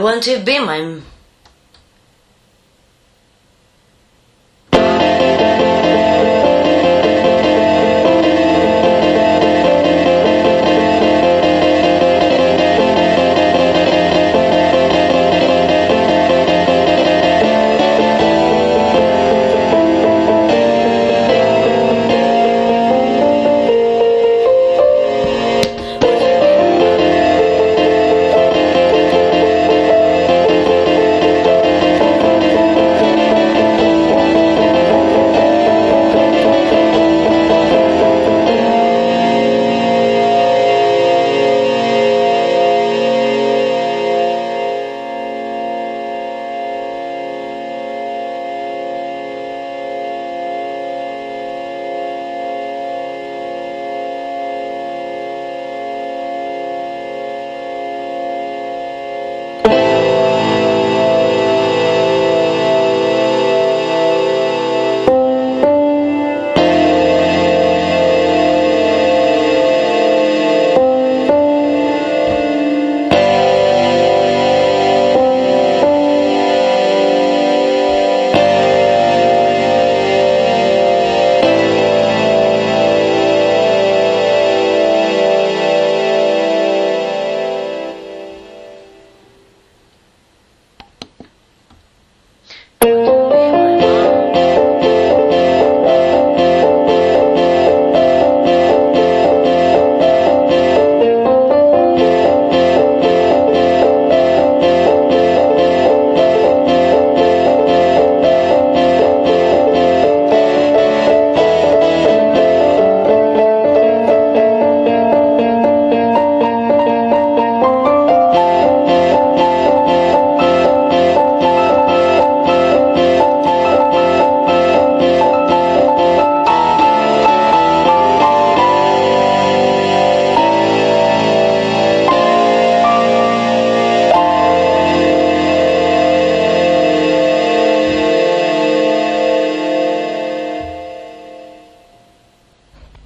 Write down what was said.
Want to be my